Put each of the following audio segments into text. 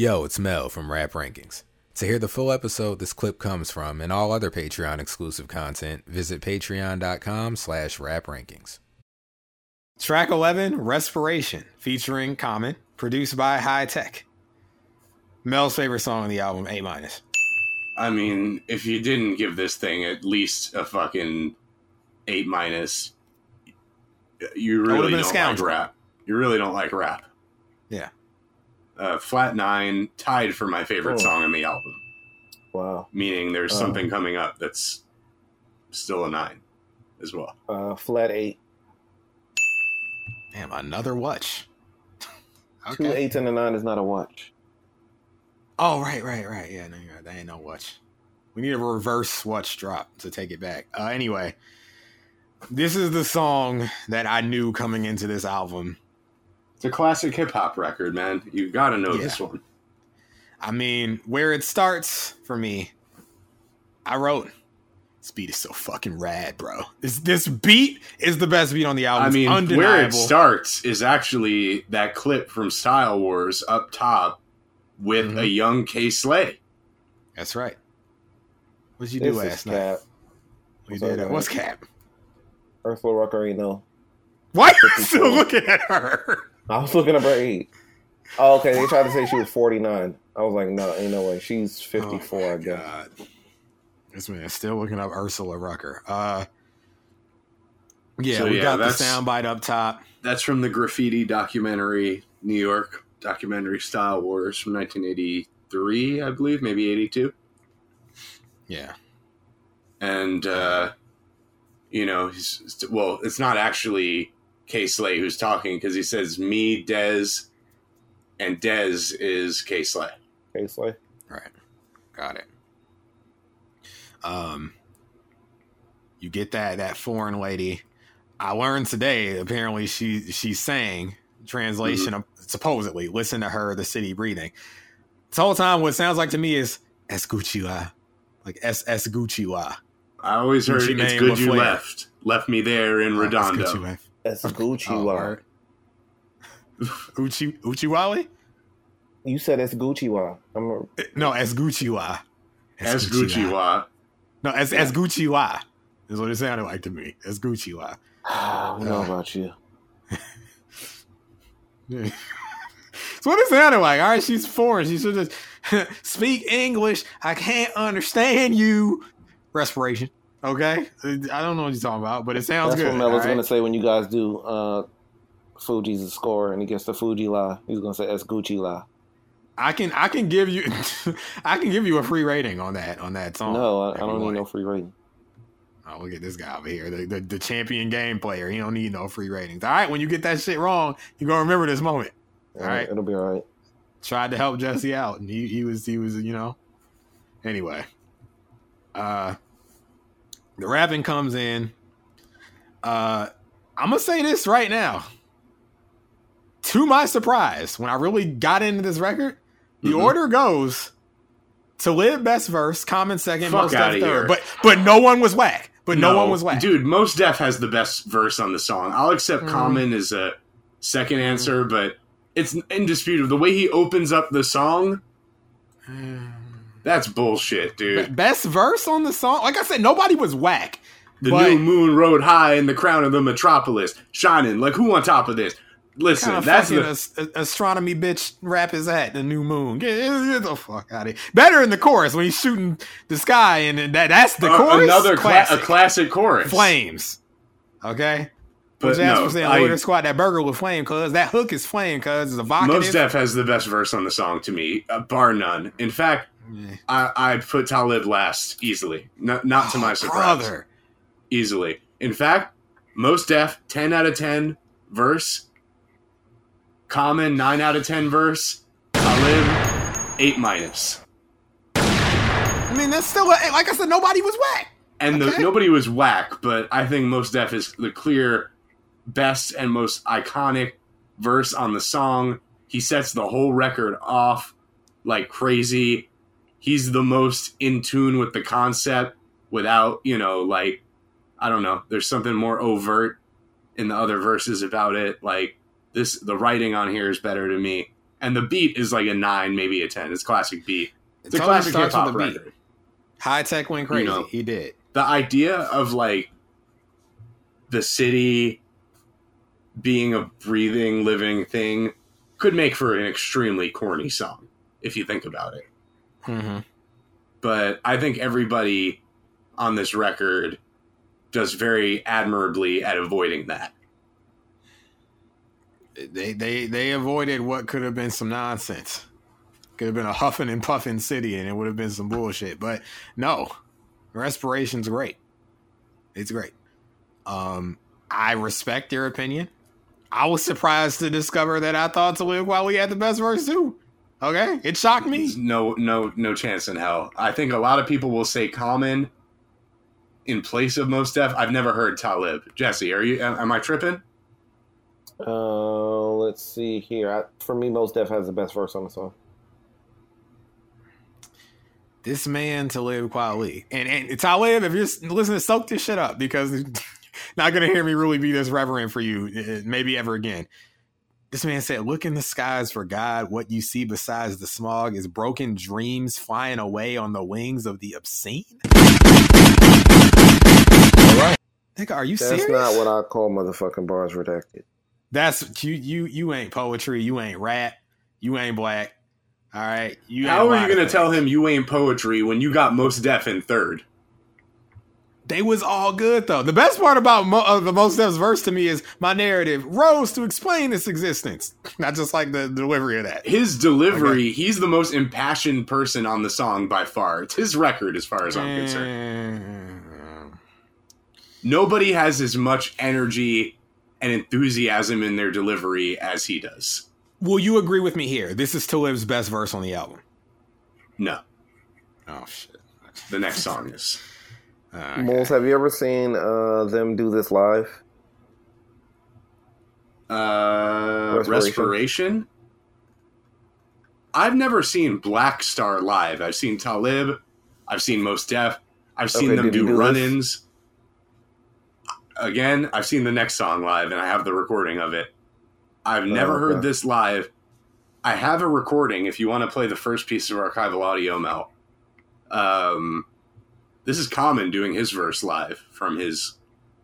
Yo, it's Mel from Rap Rankings. To hear the full episode this clip comes from and all other Patreon exclusive content, visit patreon.com slash raprankings. Track 11, Respiration, featuring Common, produced by Hi-Tek. Mel's favorite song on the album, A minus. I mean, if you didn't give this thing at least a fucking eight minus, you would've really been a don't like rap. You really don't like rap. Yeah. Uh, Flat Nine tied for my favorite Oh. song on the album, Wow. meaning there's Oh. something coming up that's still a nine as well. Uh, flat eight. Damn, another watch. Two eights and a nine is not a watch. Oh, right, right, right. Yeah, no, you're right. That ain't no watch. We need a reverse watch drop to take it back. Uh, anyway, this is the song that I knew coming into this album. It's a classic hip hop record, man. You got to know Yeah. this one. I mean, where it starts for me, I wrote, "This beat is so fucking rad, bro. This this beat is the best beat on the album. I mean, undeniable. where it starts is actually that clip from Style Wars up top with Mhm. a young Kay Slay. That's right. What'd you This do last night? cap. We Sorry, did. go What's cap? Ursula Rucker ain't. Why are you still looking at her? I was looking up her age. Oh, okay. They tried to say she was 49. I was like, no, ain't no way. She's 54, Oh I guess. God. This man is still looking up Ursula Rucker. Uh, yeah, So, we yeah, got the soundbite up top. That's from the graffiti documentary, New York documentary Style Wars from 1983, I believe, maybe 82. Yeah, And, uh, you know, he's, well, it's not actually Kay Slay who's talking because he says me, Dez, and Dez is K Slay. Okay, Slay. right. Got it. Um, you get that that foreign lady. I learned today. Apparently, she she sang translation of supposedly. Listen to her, the city breathing. This whole time, what it sounds like to me is Escuchila, like S S Gucciwa. I always heard Gucci it's good you left. Left me there in Redondo. Escuchila. That's Gucci Oh, Wa. word. Uchi Uchiwali? You said it's Gucci Wa. I'm a, No, as Gucci Gucciwa. As Gucci Wa. No, as as Gucciwa is what it sounded like to me. As Gucciwa. I don't know Uh. about you. That's what it sounded like. All right, she's foreign. She should just speak English. I can't understand you. Respiration. Okay, I don't know what you're talking about, but it sounds That's good. what Mel was all right? to say when you guys do uh, Fugees' score and he gets the Fu-Gee-La. He's to say that's Gucci La. I can I can give you I can give you a free rating on that on that song. no, I, I don't need no free rating. Oh, look at this guy over here, the, the the champion game player. He don't need no free ratings. All right, when you get that shit wrong, you are gonna remember this moment. All right. It'll be all right. Tried to help Jesse out, and he he was he was you know. Anyway, uh, the rapping comes in. Uh, I'm gonna say this right now. To my surprise, when I really got into this record, the Mhm. order goes to live best verse, common second, Fuck most outta Def here. third. But but no one was whack. But no, one was whack. Dude, Mos Def has the best verse on the song. I'll accept Mm. Common as a second answer, but it's indisputable. The way he opens up the song, that's bullshit, dude. Best verse on the song. Like I said, nobody was whack. The but new moon rode high in the crown of the metropolis, shining like who on top of this? Listen, kind of that's the as- astronomy bitch rap is that the new moon. Get, get the fuck out of here. Better in the chorus when he's shooting the sky and that that's the uh, chorus. another cla- classic. a classic chorus. flames. Okay. But no, saying I- Squad that burger with flame cause that hook is flame cause it's evocative. Mos Def has the best verse on the song to me, uh, bar none. In fact. I, I put Talib last easily, not, not to oh, my Oh, surprise. brother. easily. In fact, Mos Def, 10 out of 10 verse. Common, 9 out of 10 verse. Talib, 8 minus. I mean that's still a, like I said nobody was whack. And Okay. the, nobody was whack, but I think Mos Def is the clear best and most iconic verse on the song. He sets the whole record off like crazy. He's the most in tune with the concept without, you know, like, I don't know, there's something more overt in the other verses about it. Like, this, the writing on here is better to me. and the beat is like a nine, maybe a ten. It's classic beat. It's a classic hip hop a beat. record. Hi-Tek went crazy. know. he did. The idea of like the city being a breathing, living thing could make for an extremely corny song if you think about it. Mm-hmm. But I think everybody on this record does very admirably at avoiding that. They they they avoided what could have been some nonsense. Could have been a huffing and puffing city, and it would have been some bullshit. But no, respiration's great. It's great. Um, I respect your opinion. I was surprised to discover that I thought Talib Kweli had the best verse too. Okay, it shocked me. There's no no no chance in hell. I think a lot of people will say Common in place of Mos Def. I've never heard Talib. Jesse, are you? Am, am I tripping? Uh, let's see here. I, for me, Mos Def has the best verse on the song. This man Talib Kweli and and Talib, if you're listening, soak this shit up because not gonna hear me really be this reverent for you, uh, maybe ever again. This man said, "Look in the skies for God. What you see besides the smog is broken dreams flying away on the wings of the obscene." All right. Nigga, are you That's serious? not what I call motherfucking bars redacted. That's you. You you ain't poetry. You ain't rap. You ain't black. All right. You. How are you going to tell him you ain't poetry when you got Mos Def in third? They was all good though. The best part about mo- uh, the Mos Def's verse to me is my narrative rose to explain its existence. Not just like the delivery of that. His delivery, he's the most impassioned person on the song by far. It's his record as far as I'm concerned. Mm, Nobody has as much energy and enthusiasm in their delivery as he does. Will you agree with me here? This is Talib's best verse on the album. No, Oh shit. the next song is. Okay. Moles, have you ever seen uh, them do this live? Uh, Respiration. Respiration. I've never seen Black Star live. I've seen Talib. I've seen Mos Def. I've seen Okay, them do do run-ins. Again, I've seen the next song live, and I have the recording of it. I've never okay. heard this live. I have a recording. If you want to play the first piece of archival audio, Mel. Um, this is Common doing his verse live from his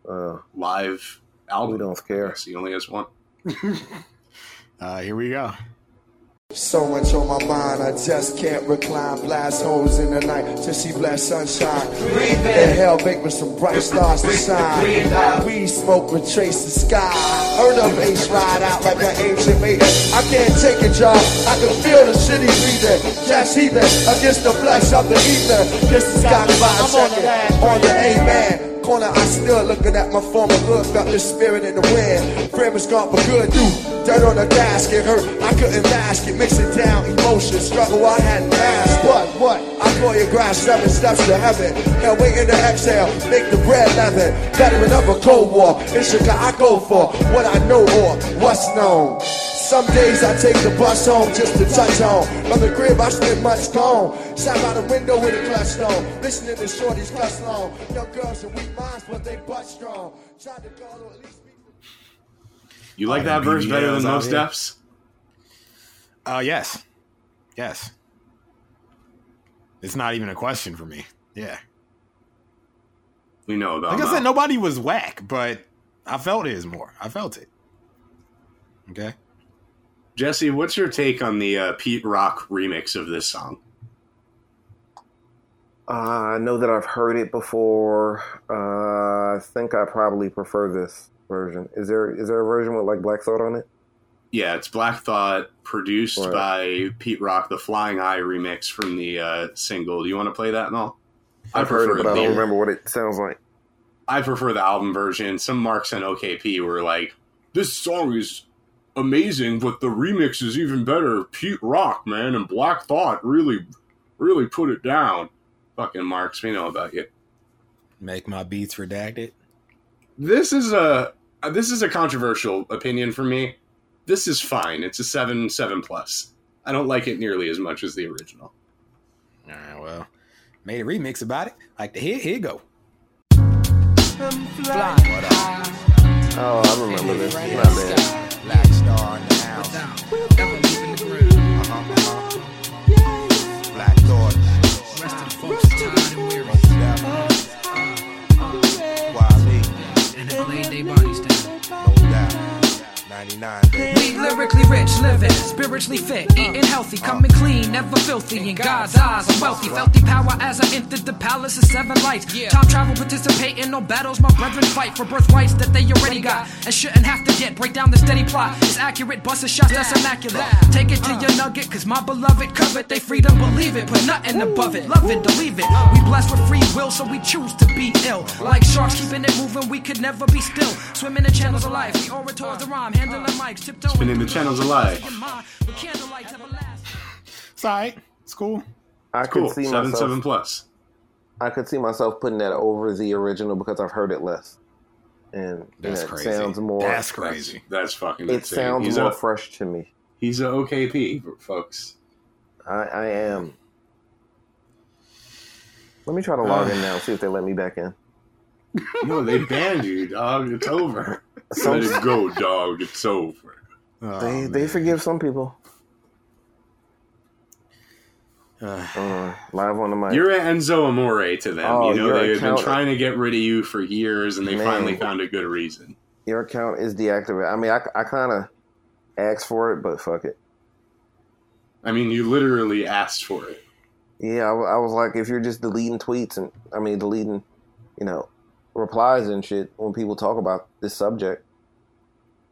Uh, live album. we don't care. He only has one. Uh, here we go. So much on my mind, I just can't recline. Blast holes in the night to see blessed sunshine. The hell make me some bright stars to shine. Weed smoke with trace the sky. Heard a bass ride out like an ancient maiden. I can't take a job, I can feel the city breathing. Just heaving against the flesh of the ether. This is got five second on the amen. Corner, I still looking at my former hood, felt the spirit in the wind. Frame is gone for good, dude. Dirt on the gasket, hurt. I couldn't mask it, mixing down emotion, struggle I had. What, what? I choreographed seven steps to heaven. Hell, waiting the exhale, make the bread leaven. Veteran of a cold war, in Chicago I go for what I know or what's known. Some days I take the bus home just to touch home. From the crib I spend much gone. Sat by the window with a clutch on. Listening to shorties cuss long. Young girls and weak minds, but they butt strong. Tried to call or at least speak You like that verse better than most here. Defs? Uh, yes, yes. It's not even a question for me. Yeah. We know about Like I said, nobody was whack, but I felt his more. I felt it. Okay. Jesse, what's your take on the uh, Pete Rock remix of this song? Uh, I know that I've heard it before. Uh, I think I probably prefer this version. Is there is there a version with like Black Thought on it? Yeah, it's Black Thought, produced Right. by Pete Rock, the Flying High remix from the uh, single. Do you want to play that, Mel? I I've heard prefer it, but I the- don't remember what it sounds like. I prefer the album version. Some marks on OKP were like, "This song is amazing, but the remix is even better." Pete Rock, man, and Black Thought really, really put it down. Fucking marks, we know about you. Make my beats redacted. This is a this is a controversial opinion for me. This is fine. It's a seven seven plus. I don't like it nearly as much as the original. All right, well, made a remix about it. Like the here, here you go. Oh, I remember this. Not bad. Black star in the house. Never leaving the grid. Uh-huh, uh-huh. Black Thought. 99, baby. We lyrically rich, living, spiritually fit, eating healthy, uh. coming clean, never filthy. In God's eyes, I'm wealthy. Felt the power as I entered the palace of seven lights. Time travel, participate in no battles. My brethren fight for birthrights that they already got and shouldn't have to get. Break down the steady plot. It's accurate, busting shots that's immaculate. Take it to uh. your nugget, cause my beloved covet they freedom, believe it. Put nothing above it, love it, believe it. We blessed with free will, so we choose to be ill. Like sharks keeping it moving, we could never be still. Swim in the channels of life, we orators the rhyme, handling mics, tiptoeing. Spinning the channels alive. life. With candlelight everlasting. It's alright. It's cool. I Cool. could see Seven myself. seven plus. I could see myself putting that over the original because I've heard it less, and That's and it crazy. sounds more. That's That's, crazy. that's fucking it insane. sounds he's more a fresh to me. he's an OKP, folks. I, I am. Let me try to log in now. See if they let me back in. No, they banned you, dog. It's over. Some- Let it go, dog. It's over. Oh, They they forgive some people. Uh, Hold. Live on the mic. You're an Enzo Amore to them. Oh, you know they've been trying to get rid of you for years, and they Man. finally found a good reason. Your account is deactivated. I mean, I, I kind of asked for it, but fuck it. I mean, you literally asked for it. Yeah, I, I was like, if you're just deleting tweets and I mean deleting, you know, replies and shit when people talk about this subject.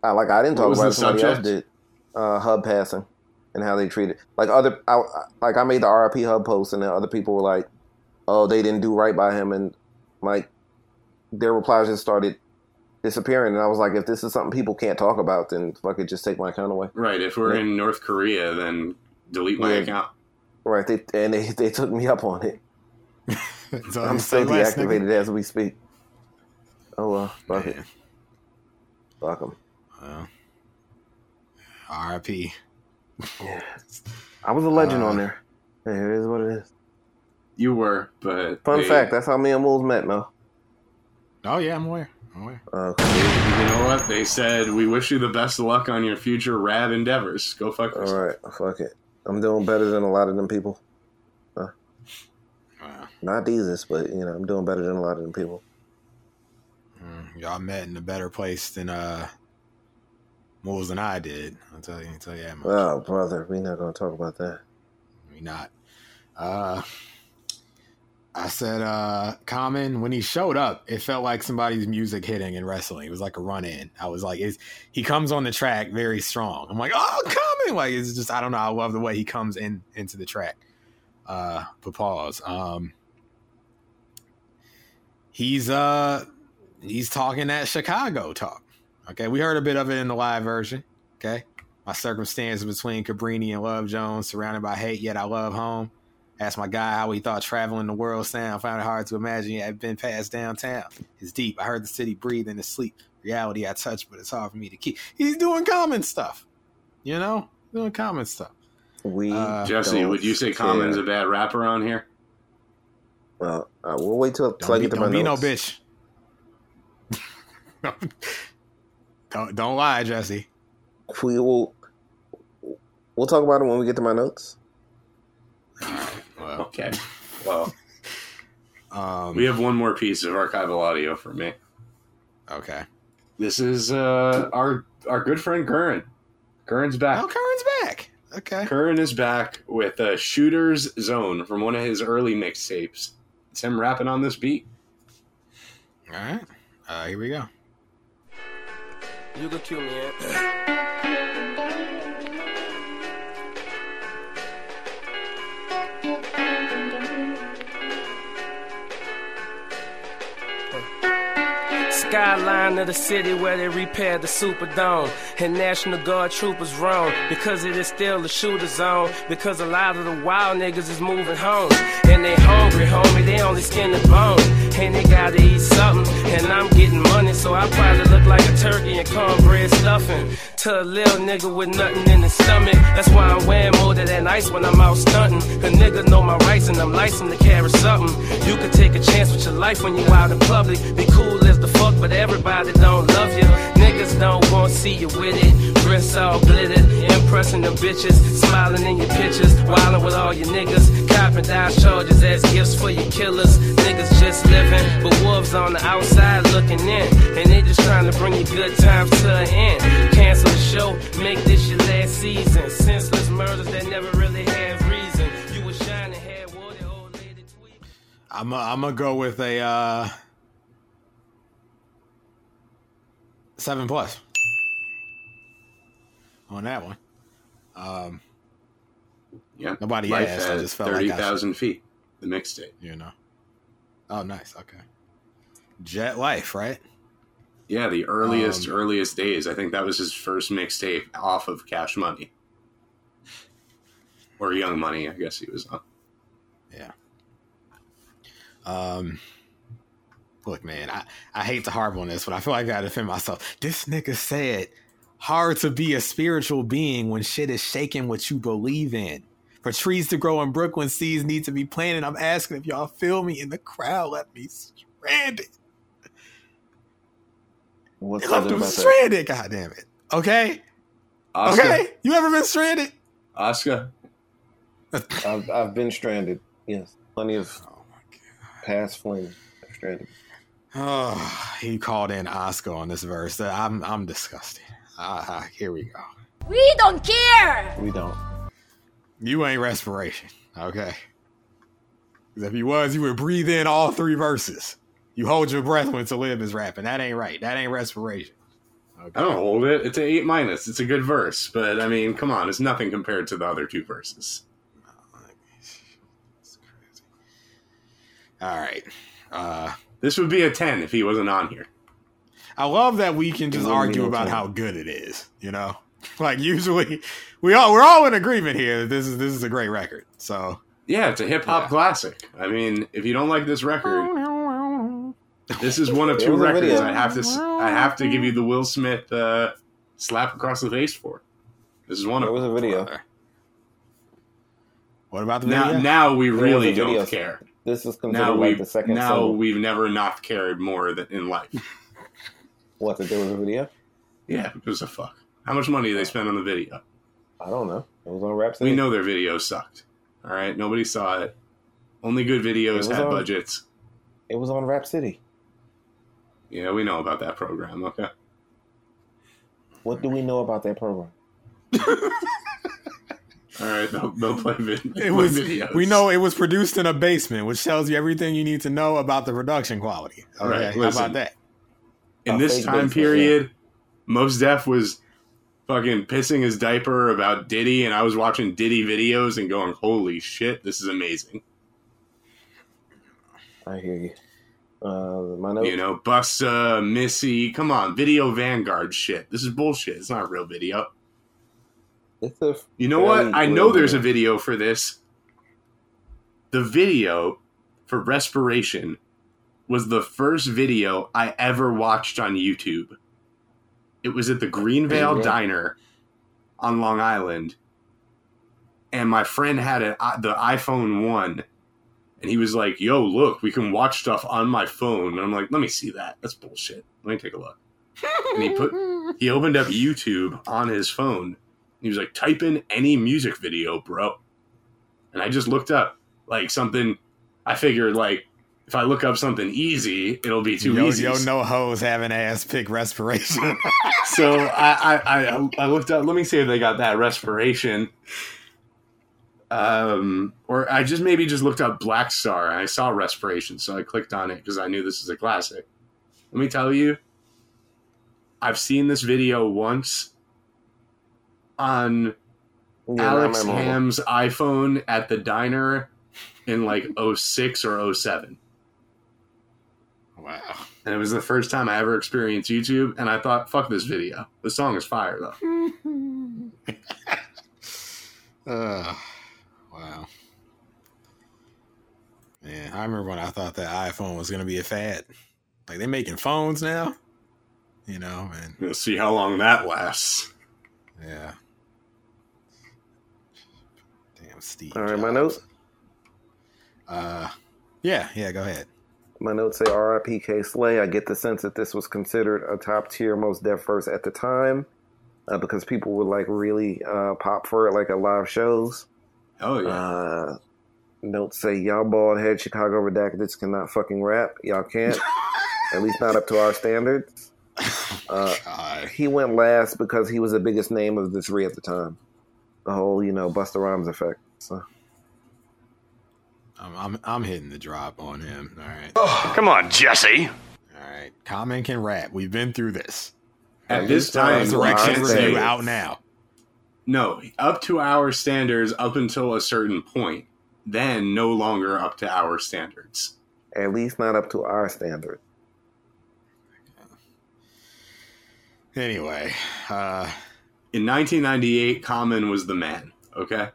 I, like I didn't talk about it. the Somebody else subject? did. Uh, hub passing and how they treat it. Like other, I, I- like I made the RIP hub post, and then other people were like, "Oh, they didn't do right by him," and like their replies just started disappearing. And I was like, if this is something people can't talk about, then fuck it, just take my account away. Right. If we're Yeah. in North Korea, then delete my Yeah. account. Right? They and they they took me up on it. I'm you still say less, nigga. deactivated as we speak. Oh well, fuck it, Man. fuck them. Well, R.I.P. I was a legend Uh, on there. Hey, it is what it is. You were, but Fun they- fact: that's how me and Wolves met, Mel. Oh yeah, I'm aware. I'm aware. Uh, You know what? They said we wish you the best of luck on your future rad endeavors. Go fuck all yourself. right, fuck it. I'm doing better than a lot of them people. Wow. Not Jesus, but you know, I'm doing better than a lot of them people. Y'all met in a better place than uh Moles than I did. I'll tell you, I'll tell you that much. Oh, brother, we not gonna talk about that. We not. Uh I said uh Common when he showed up, it felt like somebody's music hitting in wrestling. It was like a run in. I was like, is he comes on the track very strong. I'm like, oh Common! Like it's just I don't know, I love the way he comes in into the track. Uh but pause. Um he's uh he's talking that Chicago talk. Okay, we heard a bit of it in the live version. Okay. My circumstances between Cabrini and Love Jones, surrounded by hate, yet I love home. Asked my guy how he thought traveling the world sound. Found it hard to imagine he had been past downtown. It's deep. I heard the city breathe in his sleep. Reality I touch, but it's hard for me to keep. He's doing common stuff. You know? Doing common stuff. We Uh, Jesse, would you say care. Common's a bad rapper on here? Well, uh, we'll wait till, till I Don't be, get to my don't be no bitch. Don't, don't lie, Jesse. We will. We'll talk about it when we get to my notes. Well, Okay. Well, um, we have one more piece of archival audio for me. okay. This is uh, our our good friend Curran. Curran's back. Oh, Curran's back. Okay. Curran is back with a Shooter's Zone from one of his early mixtapes. It's him rapping on this beat. All right. Uh, here we go. You can cue me in. Skyline of the city where they repaired the Superdome. And National Guard troopers roam because it is still a shooter zone. Because a lot of the wild niggas is moving home. And they hungry, homie, they only skin the bone. And they gotta eat something. And I'm getting money, so I probably look like a turkey and cornbread stuffing. To a little nigga with nothing in his stomach. That's why I'm wearing more than that ice when I'm out stunting. A nigga know my rights and I'm licensed to carry something. You could take a chance with your life when you out in public. Be cool the but everybody don't love you. Niggas don't want to see you with it. Wrists all glittered, impressing the bitches, smiling in your pictures, wildin' with all your niggas, copping down charges as gifts for your killers. Niggas just living, but wolves on the outside looking in, and they just trying to bring you good times to an end. Cancel the show, make this your last season. Senseless murders that never really had reason. You was shining wore the old lady tweet. I'm gonna go with a uh, seven plus on that one. Um, Yeah. Nobody Life asked, I just felt like thirty should- feet. The mixtape. you know. Oh, nice. Okay. Jet Life, right? Yeah, the earliest Um, earliest days. I think that was his first mixtape off of Cash Money. Or Young Money, I guess he was on. Yeah. Um. Look, man, I, I hate to harp on this, but I feel like I gotta defend myself. This nigga said, hard to be a spiritual being when shit is shaking what you believe in. For trees to grow in Brooklyn, seeds need to be planted. I'm asking if y'all feel me in the crowd. Let me stranded. What's left him about that? stranded. God damn it. Okay. Oscar. Okay. You ever been stranded? Oscar. I've, I've been stranded. Yes, plenty of Oh my god. past flings. Stranded. Oh, he called in Oscar on this verse. I'm I'm disgusted. Ah, here we go. We don't care! We don't. You ain't respiration, okay? if you was, you would breathe in all three verses. You hold your breath when Talib is rapping. That ain't right. That ain't respiration. Okay. I don't hold it. It's an eight minus. It's a good verse, but I mean, come on, it's nothing compared to the other two verses. It's crazy. All right. Uh, This would be a ten if he wasn't on here. I love that we can just It wouldn't be argue about ten. how good it is. You know, like usually we all we're all in agreement here that this is this is a great record. So Yeah, it's a hip hop Yeah. classic. I mean, if you don't like this record, this is one of two records. I have to I have to give you the Will Smith uh, slap across the face for. This is one There of was a video. what about the Now, video? now we really don't video. care. This is considered Now like the second now single. we've never not cared more than in life. What? That there was a video? Yeah, it was a fuck. How much money did they spend on the video? I don't know. It was on Rap City. We know their video sucked. All right, nobody saw it. Only good videos had on- budgets. it was on Rap City. Yeah, we know about that program. Okay. What do we know about that program? All right, they'll, they'll play, vid- It was. videos. We know it was produced in a basement, which tells you everything you need to know about the production quality. Okay, Right, how about that? in A this time basement, period, Mos Def was fucking pissing his diaper about Diddy, and I was watching Diddy videos and going, "Holy shit, this is amazing!" I hear you. Uh, my notes. You know, Busta, Missy, come on, Video Vanguard shit. This is bullshit. It's not real video. It's a You know what? I know there's a video. for this. The video for Respiration was the first video I ever watched on YouTube. It was at the Greenvale. Diner on Long Island. And my friend had a, uh, the iPhone 1. And he was like, yo, look, we can watch stuff on my phone. And I'm like, let me see that. That's bullshit. Let me take a look. And he put he opened up YouTube on his phone. He was like, type in any music video, bro. And I just looked up like something. I figured like if I look up something easy, it'll be too yo, easy. yo, no hoes having ass pick respiration. So I, I I I looked up. Let me see if they got that respiration. Um, or I just maybe just looked up Black Star and I saw respiration, so I clicked on it because I knew this is a classic. Let me tell you, I've seen this video once on Yeah, Alex Ham's iPhone at the diner in like 06 or 07. wow. And it was the first time I ever experienced YouTube, and I thought, fuck this video. The song is fire, though. Uh, wow. Man, I remember when I thought that iPhone was gonna be a fad. Like they're making phones now, you know, and We'll see how long that lasts. yeah. Damn, Steve. All right, my notes. Uh, yeah, yeah. Go ahead. My notes say R.I.P. Kay Slay. I get the sense that this was considered a top tier Mos Def verse at the time uh, because people would like really uh, pop for it, like at live shows. Oh yeah. Uh, notes say y'all bald head Chicago redacteds cannot fucking rap. Y'all can't. at least not up to our standards. Uh, he went last because he was the biggest name of the three at the time. The whole, you know, Busta Rhymes effect. So I'm, I'm I'm hitting the drop on him. All right. Come on, Jesse. All right. Common can rap. We've been through this. At this time, we Resurrection review say out now. no up to our standards up until a certain point. Then no longer up to our standards. at least not up to our standard. Anyway, uh, In 1998, Common was the man. Okay.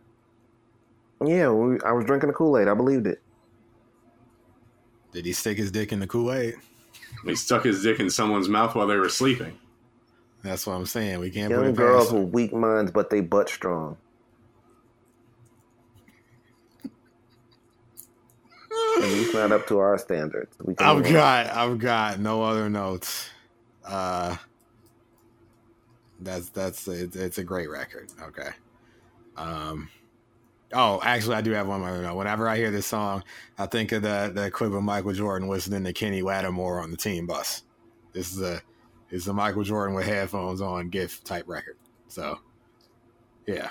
Yeah, we, I was drinking the Kool Aid. I believed it. did he stick his dick in the Kool Aid? He stuck his dick in someone's mouth while they were sleeping. That's what I'm saying. We can't put Young it girls past him. with weak minds, but they butt strong. At least not up to our standards. We can I've move on. got I've got no other notes. Uh that's that's it's, it's a great record. Okay. Um Oh, actually I do have one other. Whenever I hear this song, I think of the the clip of Michael Jordan listening to Kenny Lattimore on the team bus. This is a it's a Michael Jordan with headphones on GIF type record. So yeah.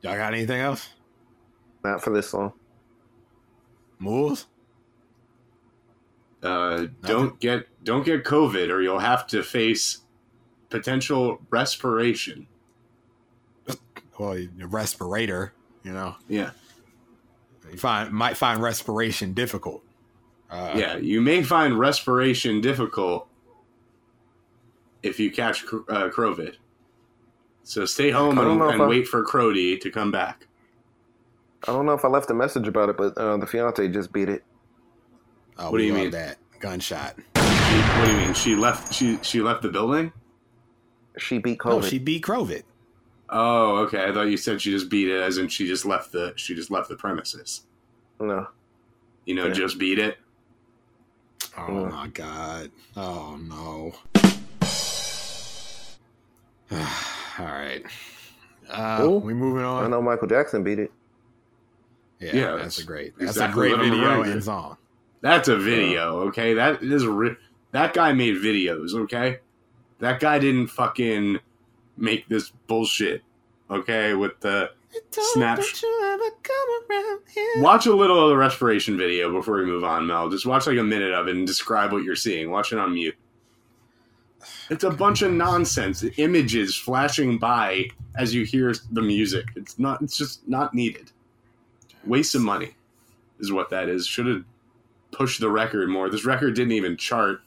Y'all got anything else? Not for this song. Moves? Uh, don't get don't get COVID, or you'll have to face potential respiration. Well, the respirator, you know. Yeah, You find might find respiration difficult. Uh, yeah. You may find respiration difficult if you catch cr- uh, COVID. So stay home and, and I- wait for Crody to come back. I don't know if I left a message about it, but uh, the fiance just beat it. Oh, What do you mean? That gunshot. What do you mean? She left. She she left the building. She beat No, COVID. she beat Crovid. Oh, okay. I thought you said she just beat it, as in she just left the she just left the premises. no. You know, Yeah. just beat it. Oh Mm. my god. Oh no. All right. Uh, Who? we moving on. I know Michael Jackson beat it. Yeah, Yeah, that's that's a great. That's exactly a great video and song. That's a video, okay? That is a re- that guy made videos, okay? That guy didn't fucking make this bullshit, okay? With the Snap- watch a little of the respiration video before we move on, Mel. Just watch like a minute of it and describe what you're seeing. Watch it on mute. It's a bunch of nonsense, images flashing by as you hear the music. It's not. It's just not needed. Waste of money is what that is. Should have pushed the record more. This record didn't even chart.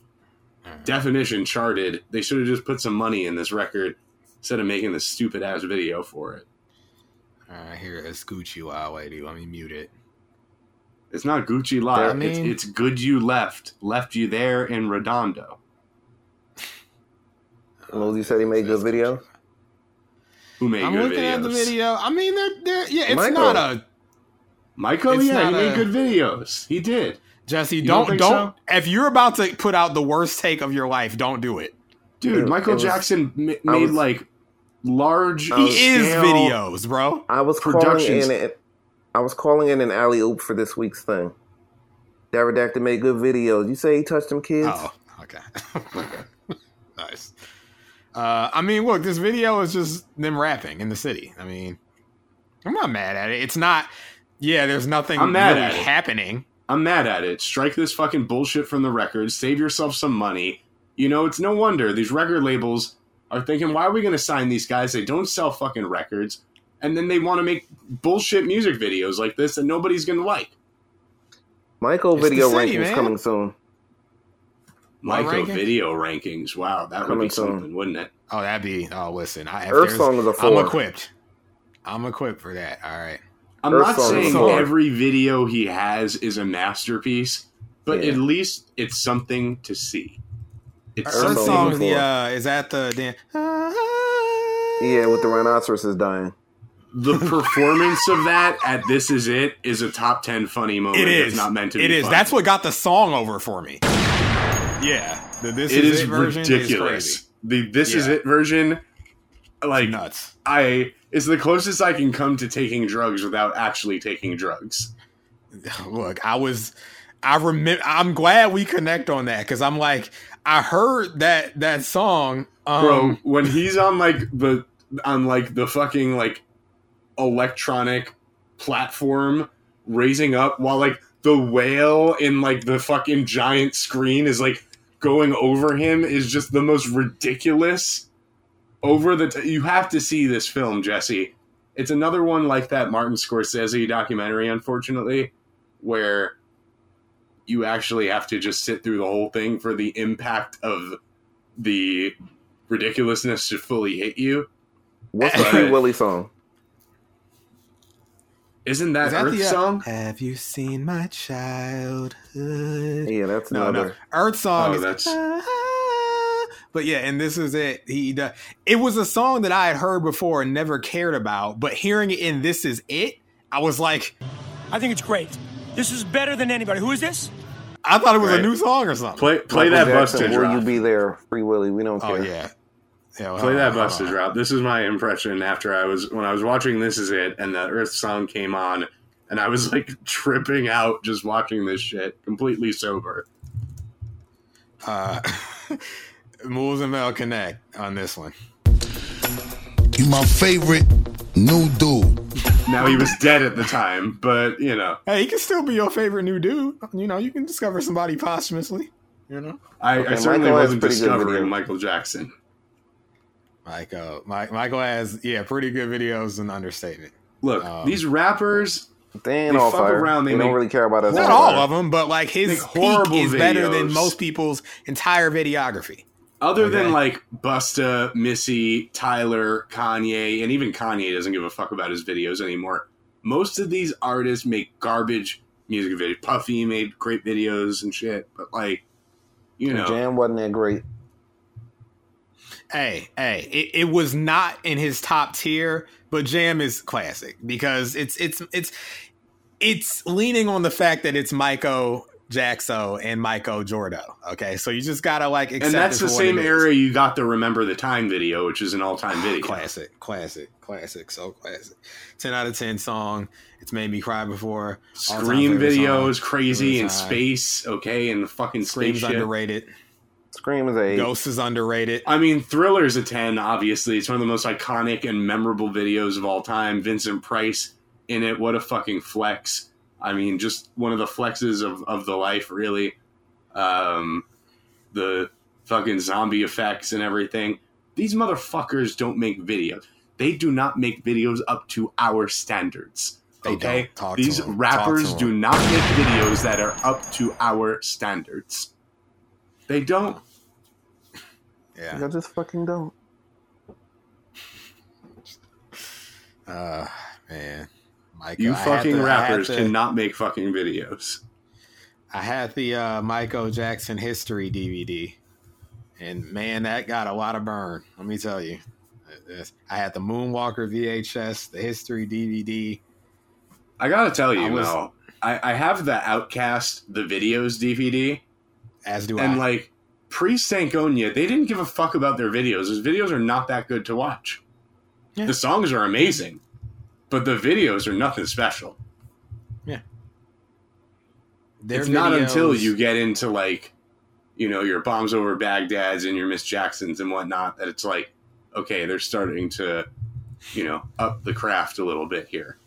Definition charted. They should have just put some money in this record instead of making this stupid ass video for it. All right, here is Gucci Wild Lady. Let me mute it. It's not Gucci Live. I mean- it's, it's good you left. Left you there in Redondo. Mosey said he made good videos. Who made I'm good looking videos? at the video. I mean, they're they're yeah. It's Michael. not a Michael, It's yeah, he made a- good videos. He did. Jesse. You Don't don't don't. think If you're about to put out the worst take of your life, don't do it. Dude, It- Michael it was- Jackson ma- made was- like large. I He is scale- videos, bro. I was calling in. It, I was calling in an alley oop for this week's thing. That redacted made good videos. You say he touched them kids? Oh, okay. nice. Uh, I mean, look, this video is just them rapping in the city. I mean, I'm not mad at it. It's not. Yeah, there's nothing I'm mad really at it. happening. I'm mad at it. Strike this fucking bullshit from the record. Save yourself some money. You know, it's no wonder these record labels are thinking, why are we going to sign these guys? They don't sell fucking records. And then they want to make bullshit music videos like this that nobody's going to like. Michael It's video city, rankings man. coming soon. My Michael rankings? video rankings. Wow, that would Coming be soon. something, wouldn't it? Oh, that'd be. Oh, listen. I, if Earth there's- Song is a I'm equipped. I'm equipped for that. All right. I'm Earth not saying every video he has is a masterpiece, but Yeah. at least it's something to see. It's Earth Earth. Song song is the before. uh, is that the damn. Yeah, with the rhinoceroses dying. the performance of that at This Is It is a top ten funny moment. It is that's not meant to. It be is. funny. That's what got the song over for me. Yeah, the this it is, is it version is ridiculous. crazy. the This Is It version, like Nuts. I, is the closest I can come to taking drugs without actually taking drugs. Look, I was, I remember. I'm glad we connect on that because I'm like, I heard that that song, um, bro when he's on like the on like the fucking like electronic platform raising up while like the whale in like the fucking giant screen is like going over him is just the most ridiculous over the t- you have to see this film jesse it's another one like that martin scorsese documentary unfortunately where you actually have to just sit through the whole thing for the impact of the ridiculousness to fully hit you. What's the But- Free Willy song? Isn't that, is that Earth the uh, song? Have you seen my childhood? Yeah, that's No, no. another. Earth song Oh, is that's- "Ah." But yeah, and this is it. He does. It was a song that I had heard before and never cared about, but hearing it in "This Is It," I was like, I think it's great. This is better than anybody. Who is this? I thought it was Right. a new song or something. Play play Michael that Jackson, Buster Will you be there? Free Willy. We don't care. Oh yeah, yeah. well, Play that on, hold Buster drop. This is my impression after I was when I was watching This Is It and the Earth song came on, and I was like tripping out just watching this shit, completely sober. Uh, Moves and Mel connect on this one. You my favorite new dude. Now he was dead at the time, but you know, Hey, he can still be your favorite new dude. You know, you can discover somebody posthumously. You know, I, Okay, I certainly Michael wasn't discovering. Michael Jackson. Michael, Mike, Michael has yeah, pretty good videos and understatement. Look, Um, these rappers, They ain't They all fuck fire. around, they They, don't really care about us. Not all of them, but like his peak horrible is better than most people's entire videography. Other than like Busta, Missy, Tyler, Kanye, and even Kanye doesn't give a fuck about his videos anymore. Most of these artists make garbage music videos. Puffy made great videos and shit, but like, you know, Jam wasn't that great. Hey, hey, it, it was not in his top tier, but Jam is classic because it's it's it's it's leaning on the fact that it's Michael Jackso and Michael Jordo. Okay, so you just gotta like accept and that's the same it is. era you got the Remember the Time video, which is an all-time video. Classic, classic, classic, so classic. Ten out of ten song. It's made me cry before. Scream favorite video is crazy in space, okay, and the fucking Scream's spaceship. underrated. Scream is a. Ghost is underrated. I mean, Thriller's a 10, obviously. It's one of the most iconic and memorable videos of all time. Vincent Price in it. What a fucking flex. I mean, just one of the flexes of, of the life, really. Um, the fucking zombie effects and everything. These motherfuckers don't make videos. They do not make videos up to our standards. They Okay? don't. To These 'em. Talk rappers to do 'em. not make videos that are up to our standards. They don't. Yeah. I just fucking don't. Uh, man. You fucking had rappers to- cannot make fucking videos. I had the uh, Michael Jackson history DVD, and man, that got a lot of burn. Let me tell you, I had the Moonwalker VHS, the history DVD. I gotta tell you, I was- I, I have the OutKast the videos DVD, As do and I. And like pre Stankonia, they didn't give a fuck about their videos. His videos are not that good to watch. Yeah. The songs are amazing, but the videos are nothing special. Their it's not until you get into like, you know, your bombs over Baghdad's and your Miss Jacksons and whatnot that it's like, okay, they're starting to, you know, up the craft a little bit here.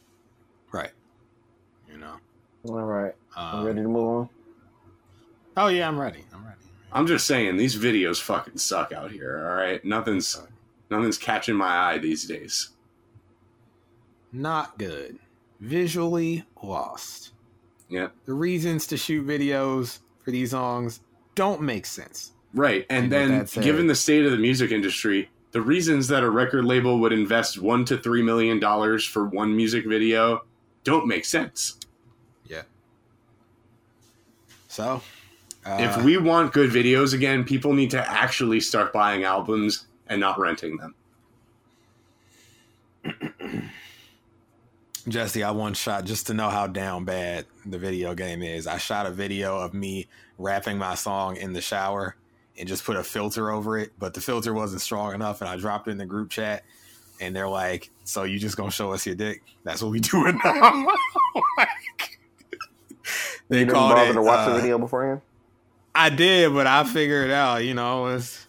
right. You know. All right. I'm Um, ready to move on. oh yeah, I'm ready. I'm ready. I'm just saying these videos fucking suck out here. All right, nothing's nothing's catching my eye these days. Not good. Visually lost. Yeah, The reasons to shoot videos for these songs don't make sense. right. And, then, given the state of the music industry, the reasons that a record label would invest one to three million dollars for one music video don't make sense. Yeah. So, uh, if we want good videos again, people need to actually start buying albums and not renting them. Jesse, I once shot just to know how down bad the video game is. I shot a video of me rapping my song in the shower and just put a filter over it, but the filter wasn't strong enough, and I dropped it in the group chat. And they're like, "So you just gonna show us your dick? That's what we doing now." like, they you didn't bother it, to watch uh, the video beforehand. I did, but I figured it out. You know, it was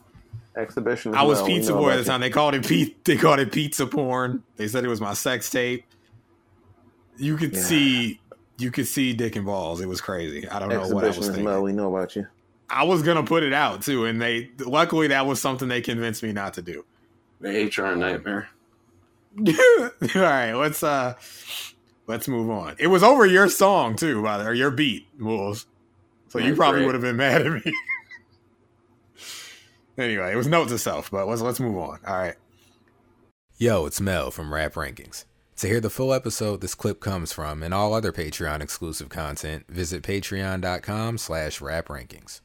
exhibition. I was well. pizza boy at the time. They called it pe- They called it pizza porn. They said it was my sex tape. You could yeah. see, you could see dick and balls. It was crazy. I don't know what I was thinking. Well, we know about you. I was gonna put it out too, and they luckily that was something they convinced me not to do. The HR nightmare. All right, let's uh let's move on. It was over your song too, by the or your beat, Wolves. So you probably would have been mad at me. anyway, it was note to self, but let's let's move on. All right. Yo, it's Mel from Rap Rankings. To hear the full episode this clip comes from and all other Patreon exclusive content, visit patreon.com slash rap rankings.